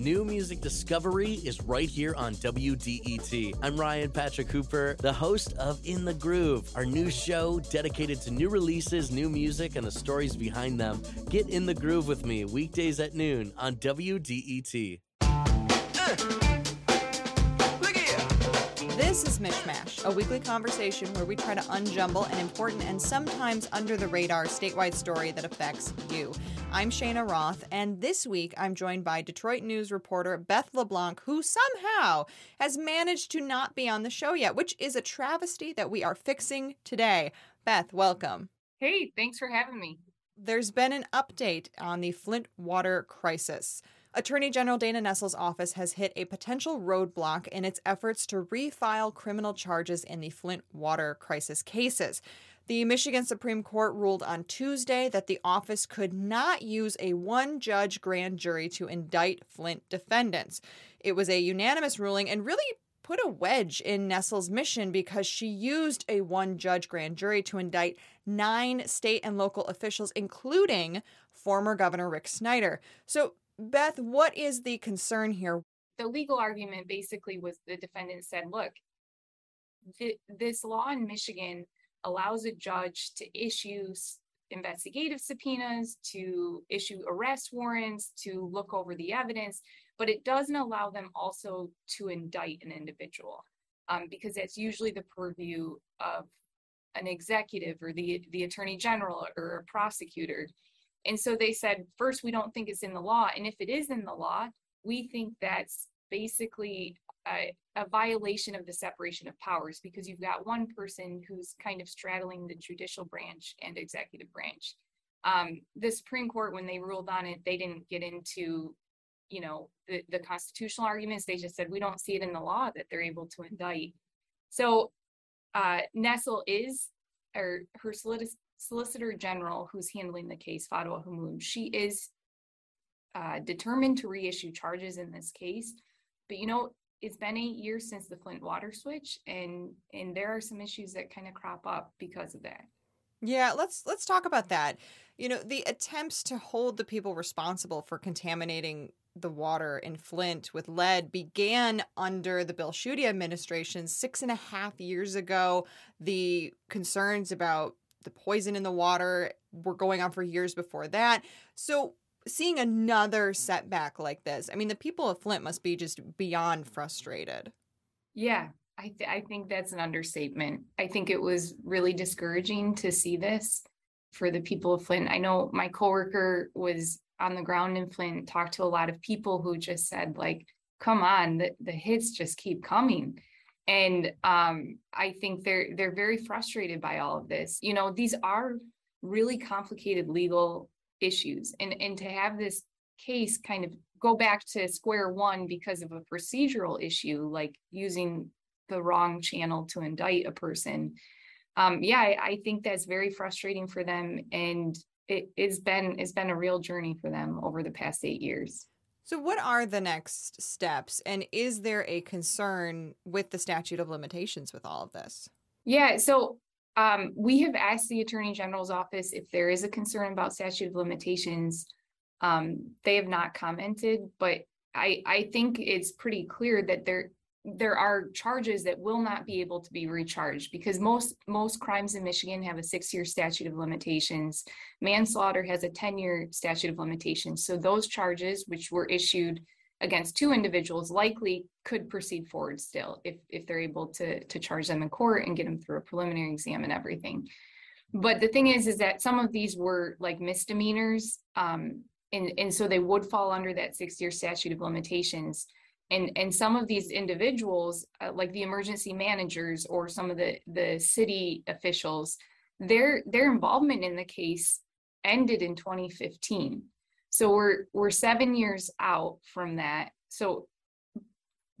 New music discovery is right here on WDET. I'm Ryan Patrick Cooper, the host of In the Groove, our new show dedicated to new releases, new music, and the stories behind them. Get in the groove with me weekdays at noon on WDET. Uh, this is MichMash, a weekly conversation where we try to unjumble an important and sometimes under the radar statewide story that affects you. I'm Cheyna Roth, and this week I'm joined by Detroit News reporter Beth LeBlanc, who somehow has managed to not be on the show yet, which is a travesty that we are fixing today. Beth, welcome. Hey, thanks for having me. There's been an update on the Flint water crisis. Attorney General Dana Nessel's office has hit a potential roadblock in its efforts to refile criminal charges in the Flint water crisis cases. The Michigan Supreme Court ruled on Tuesday that the office could not use a one judge grand jury to indict Flint defendants. It was a unanimous ruling and really put a wedge in Nessel's mission because she used a one judge grand jury to indict nine state and local officials, including former Governor Rick Snyder. So Beth, what is the concern here? The legal argument basically was the defendant said, look, th- this law in Michigan allows a judge to issue investigative subpoenas, to issue arrest warrants, to look over the evidence, but it doesn't allow them also to indict an individual um, because that's usually the purview of an executive or the, the attorney general or a prosecutor. And so they said, first, we don't think it's in the law. And if it is in the law, we think that's basically a, a, violation of the separation of powers because you've got one person who's kind of straddling the judicial branch and executive branch. Um, the Supreme Court, when they ruled on it, they didn't get into, you know, the, the constitutional arguments. They just said, we don't see it in the law that they're able to indict. So uh, Nessel is, or her solicitor Solicitor General who's handling the case, Fadwa Hammoud, she is uh, determined to reissue charges in this case. But you know, it's been eight years since the Flint water switch, and and there are some issues that kind of crop up because of that. Yeah, let's let's talk about that. You know, the attempts to hold the people responsible for contaminating the water in Flint with lead began under the Bill Schuette administration six and a half years ago. The concerns about the poison in the water were going on for years before that. So seeing another setback like this, I mean, the people of Flint must be just beyond frustrated. Yeah, I, th- I think that's an understatement. I think it was really discouraging to see this for the people of Flint. I know my coworker was on the ground in Flint, talked to a lot of people who just said, like, come on, the, the hits just keep coming and um, I think they're they're very frustrated by all of this. You know, these are really complicated legal issues, and and to have this case kind of go back to square one because of a procedural issue, like using the wrong channel to indict a person. Um, yeah, I, I think that's very frustrating for them, and it, it's been it's been a real journey for them over the past eight years. So, what are the next steps? And is there a concern with the statute of limitations with all of this? Yeah. So, um, we have asked the Attorney General's office if there is a concern about statute of limitations. Um, they have not commented, but I, I think it's pretty clear that there there are charges that will not be able to be recharged because most most crimes in Michigan have a 6-year statute of limitations. Manslaughter has a 10-year statute of limitations. So those charges which were issued against two individuals likely could proceed forward still if if they're able to to charge them in court and get them through a preliminary exam and everything. But the thing is is that some of these were like misdemeanors um and and so they would fall under that 6-year statute of limitations. And and some of these individuals uh, like the emergency managers or some of the the city officials their their involvement in the case ended in 2015 so we're we're 7 years out from that. So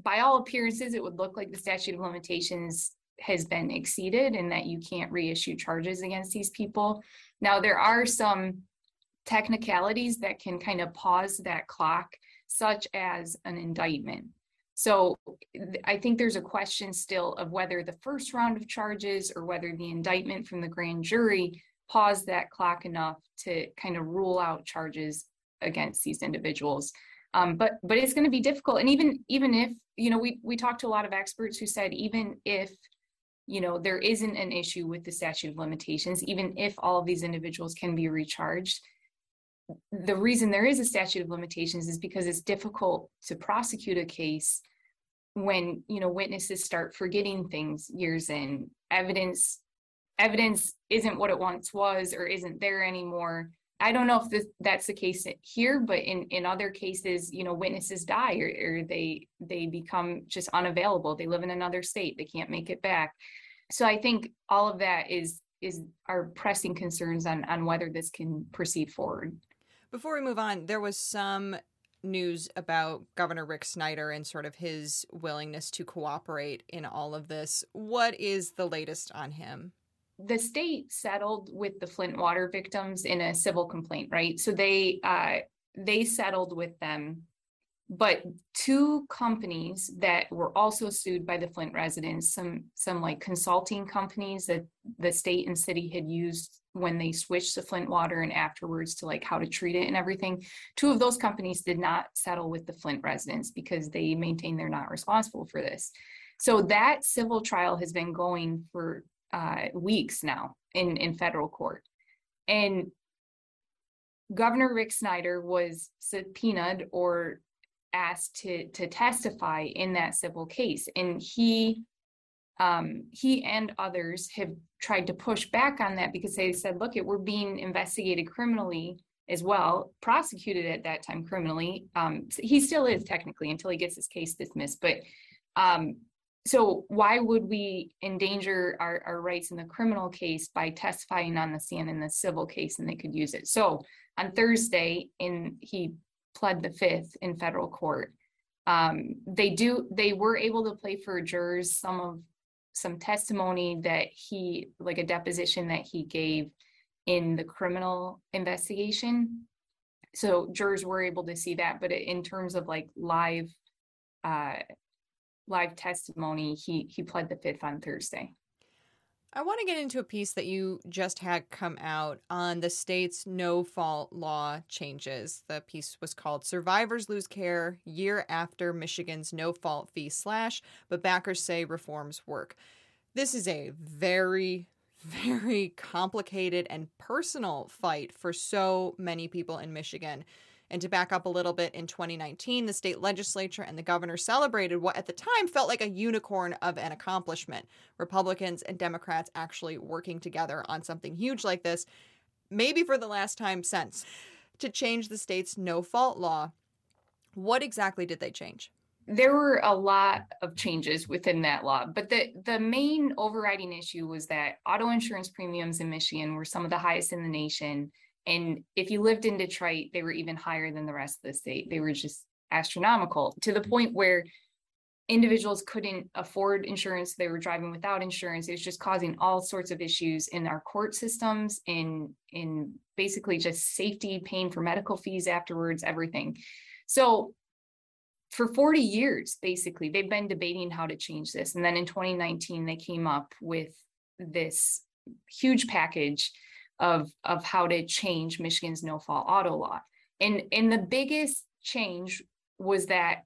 by all appearances it would look like the statute of limitations has been exceeded and that you can't reissue charges against these people now there are some technicalities that can kind of pause that clock such as an indictment. So I think there's a question still of whether the first round of charges or whether the indictment from the grand jury paused that clock enough to kind of rule out charges against these individuals. Um, but but it's going to be difficult. And even even if you know we we talked to a lot of experts who said even if you know there isn't an issue with the statute of limitations, even if all of these individuals can be recharged, the reason there is a statute of limitations is because it's difficult to prosecute a case when you know witnesses start forgetting things years in evidence evidence isn't what it once was or isn't there anymore i don't know if this, that's the case here but in in other cases you know witnesses die or, or they they become just unavailable they live in another state they can't make it back so i think all of that is is our pressing concerns on on whether this can proceed forward before we move on, there was some news about Governor Rick Snyder and sort of his willingness to cooperate in all of this. What is the latest on him? The state settled with the Flint water victims in a civil complaint, right? So they uh, they settled with them but two companies that were also sued by the Flint residents, some some like consulting companies that the state and city had used when they switched to Flint water and afterwards to like how to treat it and everything. Two of those companies did not settle with the Flint residents because they maintain they're not responsible for this. So that civil trial has been going for uh, weeks now in in federal court, and Governor Rick Snyder was subpoenaed or asked to to testify in that civil case. And he um, he and others have tried to push back on that because they said look it we're being investigated criminally as well prosecuted at that time criminally. Um, he still is technically until he gets his case dismissed but um, so why would we endanger our, our rights in the criminal case by testifying on the stand in the civil case and they could use it so on thursday in he pled the fifth in federal court. Um, they do they were able to play for jurors some of some testimony that he like a deposition that he gave in the criminal investigation. So jurors were able to see that, but in terms of like live uh live testimony, he he pled the fifth on Thursday. I want to get into a piece that you just had come out on the state's no fault law changes. The piece was called Survivors Lose Care Year After Michigan's No Fault Fee Slash, but backers say reforms work. This is a very, very complicated and personal fight for so many people in Michigan. And to back up a little bit, in 2019, the state legislature and the governor celebrated what at the time felt like a unicorn of an accomplishment. Republicans and Democrats actually working together on something huge like this, maybe for the last time since, to change the state's no fault law. What exactly did they change? There were a lot of changes within that law, but the, the main overriding issue was that auto insurance premiums in Michigan were some of the highest in the nation and if you lived in Detroit, they were even higher than the rest of the state. They were just astronomical to the mm-hmm. point where individuals couldn't afford insurance. They were driving without insurance. It was just causing all sorts of issues in our court systems, in in basically just safety, paying for medical fees afterwards, everything. So for 40 years, basically, they've been debating how to change this. And then in 2019, they came up with this huge package of of how to change Michigan's no fault auto law. And and the biggest change was that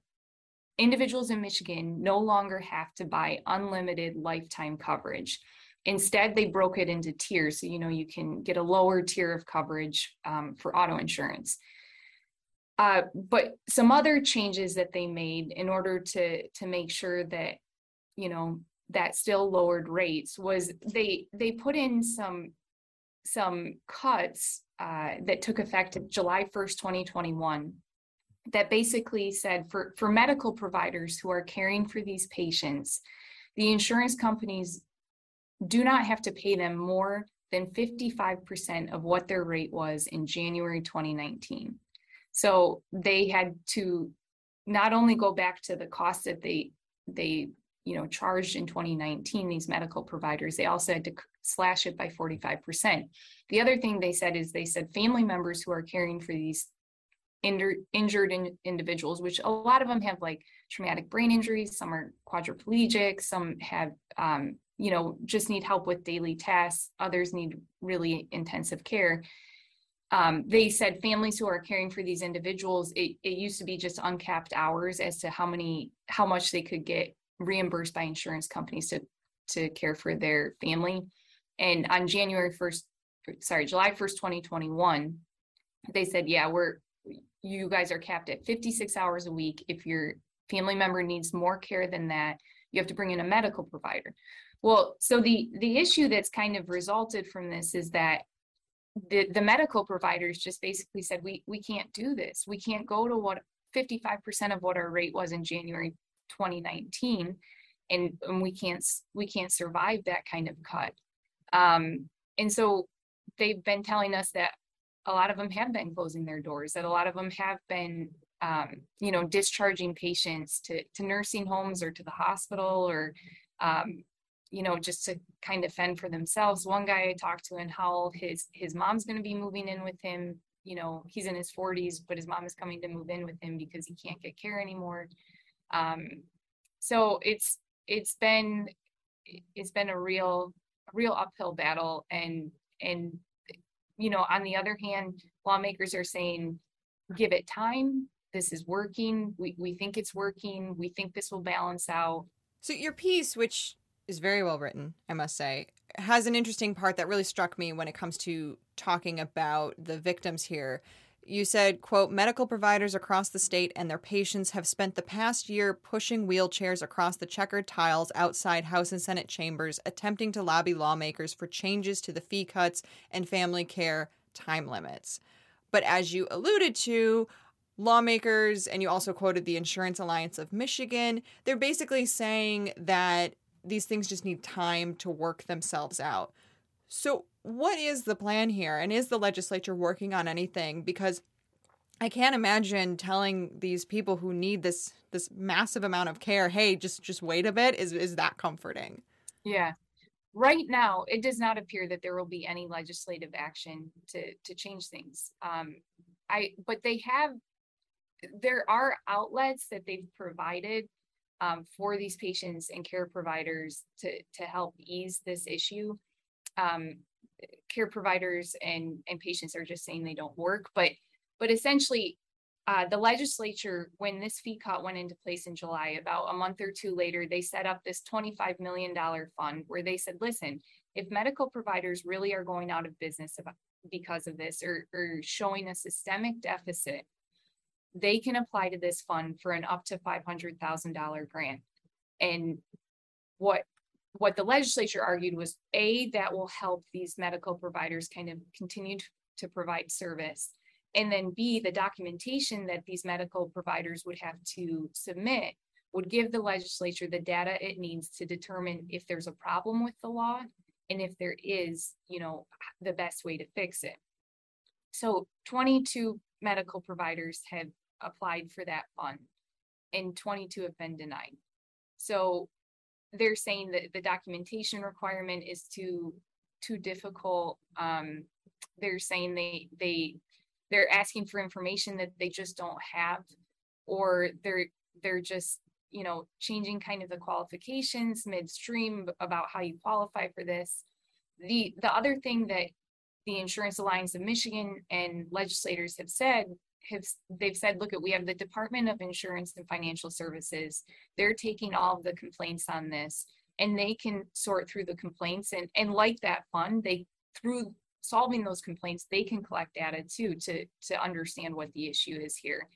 individuals in Michigan no longer have to buy unlimited lifetime coverage. Instead, they broke it into tiers. So, you know, you can get a lower tier of coverage um, for auto insurance. Uh, but some other changes that they made in order to to make sure that, you know, that still lowered rates was they they put in some some cuts uh, that took effect July 1st, 2021, that basically said for, for medical providers who are caring for these patients, the insurance companies do not have to pay them more than 55% of what their rate was in January 2019. So they had to not only go back to the cost that they they you know charged in 2019 these medical providers they also had to slash it by 45%. The other thing they said is they said family members who are caring for these injured, injured in, individuals, which a lot of them have like traumatic brain injuries, some are quadriplegic, some have, um, you know, just need help with daily tasks, others need really intensive care. um, they said families who are caring for these individuals, it, it used to be just uncapped hours as to how many, how much they could get reimbursed by insurance companies to, to care for their family. And on January 1st, sorry, July 1st, 2021, they said, yeah, we're, you guys are capped at 56 hours a week. If your family member needs more care than that, you have to bring in a medical provider. Well, so the the issue that's kind of resulted from this is that the the medical providers just basically said we we can't do this. We can't go to what 55% of what our rate was in January 2019 and, and we can't we can't survive that kind of cut. Um, and so they've been telling us that a lot of them have been closing their doors, that a lot of them have been um, you know, discharging patients to, to nursing homes or to the hospital or, um, you know, just to kind of fend for themselves. One guy I talked to in Howell, his his mom's going to be moving in with him. You know, he's in his 40s, but his mom is coming to move in with him because he can't get care anymore. Um, so it's it's been it's been a real real uphill battle, and and you know, on the other hand, lawmakers are saying give it time. This is working. We we think it's working. We think this will balance out. So your piece, which is very well written, I must say, has an interesting part that really struck me when it comes to talking about the victims here. You said, quote, medical providers across the state and their patients have spent the past year pushing wheelchairs across the checkered tiles outside House and Senate chambers, attempting to lobby lawmakers for changes to the fee cuts and family care time limits. But as you alluded to, lawmakers, and you also quoted the Insurance Alliance of Michigan, they're basically saying that these things just need time to work themselves out. So, what is the plan here? And is the legislature working on anything? Because I can't imagine telling these people who need this this massive amount of care, hey, just just wait a bit. Is is that comforting? Yeah. Right now, it does not appear that there will be any legislative action to to change things. Um, I but they have there are outlets that they've provided um, for these patients and care providers to, to help ease this issue. Um, care providers and, and patients are just saying they don't work, but but essentially uh, the legislature, when this fee cut went into place in July, about a month or two later, they set up this $25 million fund where they said, listen, if medical providers really are going out of business because of this or, or showing a systemic deficit, they can apply to this fund for an up to $500,000 grant. And what what the legislature argued was a that will help these medical providers kind of continue to, to provide service and then b the documentation that these medical providers would have to submit would give the legislature the data it needs to determine if there's a problem with the law and if there is you know the best way to fix it so 22 medical providers have applied for that fund and 22 have been denied. So they're saying that the documentation requirement is too too difficult. Um, they're saying they they they're asking for information that they just don't have, or they're they're just you know changing kind of the qualifications midstream about how you qualify for this. The the other thing that the Insurance Alliance of Michigan and legislators have said have they've said, look at we have the Department of Insurance and Financial Services. They're taking all of the complaints on this and they can sort through the complaints and and like that fund, they through solving those complaints, they can collect data too to to understand what the issue is here.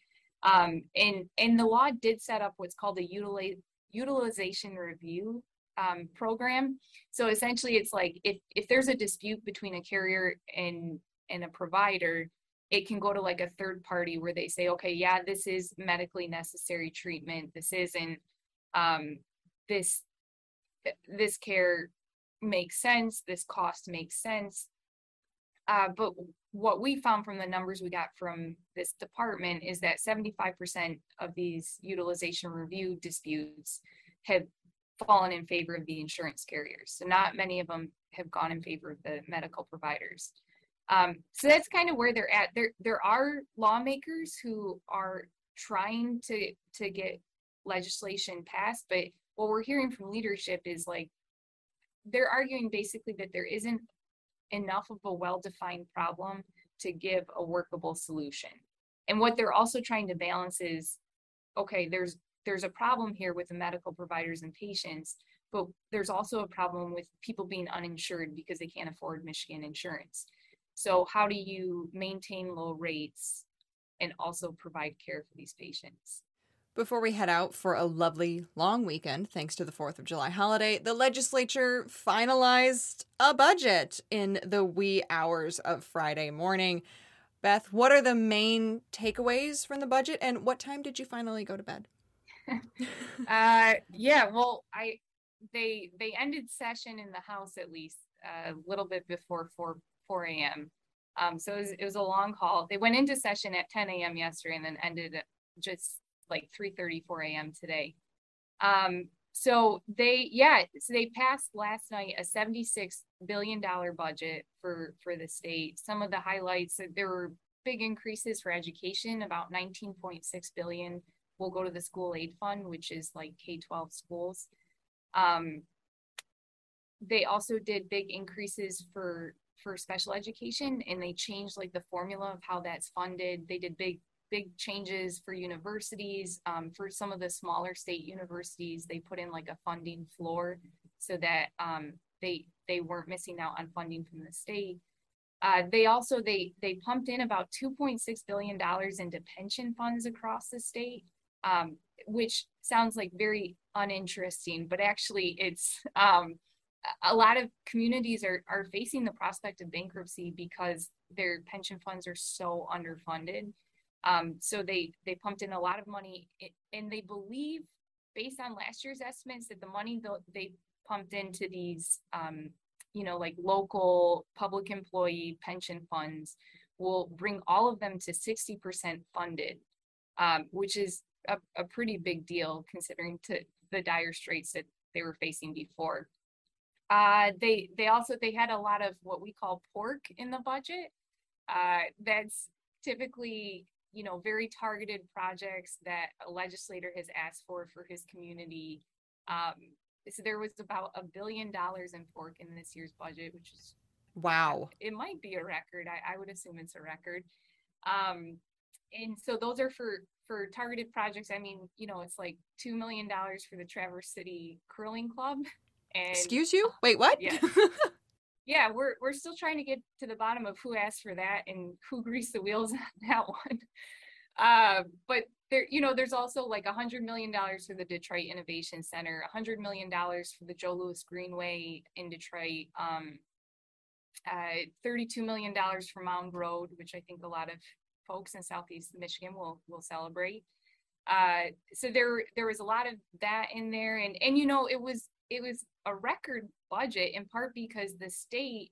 Um, and and the law did set up what's called a utilize, utilization review um, program. So essentially, it's like if if there's a dispute between a carrier and and a provider, it can go to like a third party where they say, okay, yeah, this is medically necessary treatment. This isn't. Um, this this care makes sense. This cost makes sense. Uh, but what we found from the numbers we got from this department is that 75% of these utilization review disputes have fallen in favor of the insurance carriers. So not many of them have gone in favor of the medical providers. Um, so that's kind of where they're at. There there are lawmakers who are trying to to get legislation passed, but what we're hearing from leadership is like they're arguing basically that there isn't enough of a well-defined problem to give a workable solution. And what they're also trying to balance is, okay, there's there's a problem here with the medical providers and patients, but there's also a problem with people being uninsured because they can't afford Michigan insurance. So how do you maintain low rates and also provide care for these patients? Before we head out for a lovely long weekend, thanks to the 4th of July holiday, the legislature finalized a budget in the wee hours of Friday morning. Beth, what are the main takeaways from the budget and what time did you finally go to bed? uh yeah, well, I they they ended session in the house at least a little bit before 4 4 a.m. Um, so it was, it was a long haul. They went into session at 10 a.m. yesterday and then ended at just like 3 4 a.m. today. Um, so they yeah so they passed last night a 76 billion dollar budget for for the state some of the highlights there were big increases for education about 19.6 billion will go to the school aid fund which is like k-12 schools um, they also did big increases for for special education and they changed like the formula of how that's funded they did big big changes for universities. Um, for some of the smaller state universities, they put in like a funding floor so that um, they they weren't missing out on funding from the state. Uh, they also they they pumped in about 2.6 billion dollars into pension funds across the state, um, which sounds like very uninteresting, but actually it's um, a lot of communities are are facing the prospect of bankruptcy because their pension funds are so underfunded um, so they they pumped in a lot of money, and they believe, based on last year's estimates, that the money they pumped into these, um, you know, like local public employee pension funds will bring all of them to 60% funded, um, which is a, a pretty big deal considering to the dire straits that they were facing before. Uh, they they also they had a lot of what we call pork in the budget. Uh, that's typically you know, very targeted projects that a legislator has asked for for his community. Um, so there was about a billion dollars in pork in this year's budget, which is wow. It might be a record. I, I would assume it's a record. Um, and so those are for for targeted projects. I mean, you know, it's like two million dollars for the Traverse City Curling Club. And excuse you? Wait, what? Yeah. yeah, we're we're still trying to get to the bottom of who asked for that and who greased the wheels on that one. Uh, but there, you know, there's also like a hundred million dollars for the Detroit Innovation Center, a hundred million dollars for the Joe Louis Greenway in Detroit, um, uh, thirty-two million dollars for Mound Road, which I think a lot of folks in Southeast Michigan will will celebrate. Uh, so there there was a lot of that in there, and and you know, it was it was a record budget in part because the state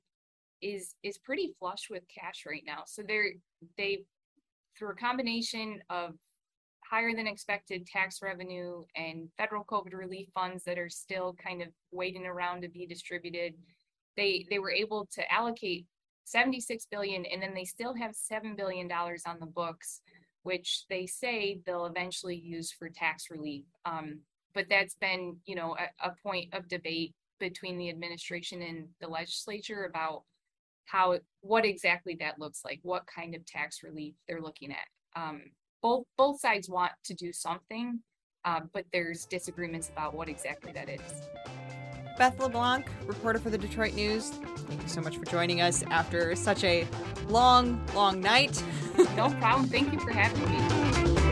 is is pretty flush with cash right now. So they're they through a combination of higher than expected tax revenue and federal COVID relief funds that are still kind of waiting around to be distributed, they they were able to allocate 76 billion and then they still have 7 billion dollars on the books which they say they'll eventually use for tax relief um, but that's been you know a, a point of debate between the administration and the legislature about how what exactly that looks like, what kind of tax relief they're looking at. Um, both both sides want to do something, uh, but there's disagreements about what exactly that is. Beth LeBlanc, reporter for the Detroit News. Thank you so much for joining us after such a long, long night. no problem. Thank you for having me.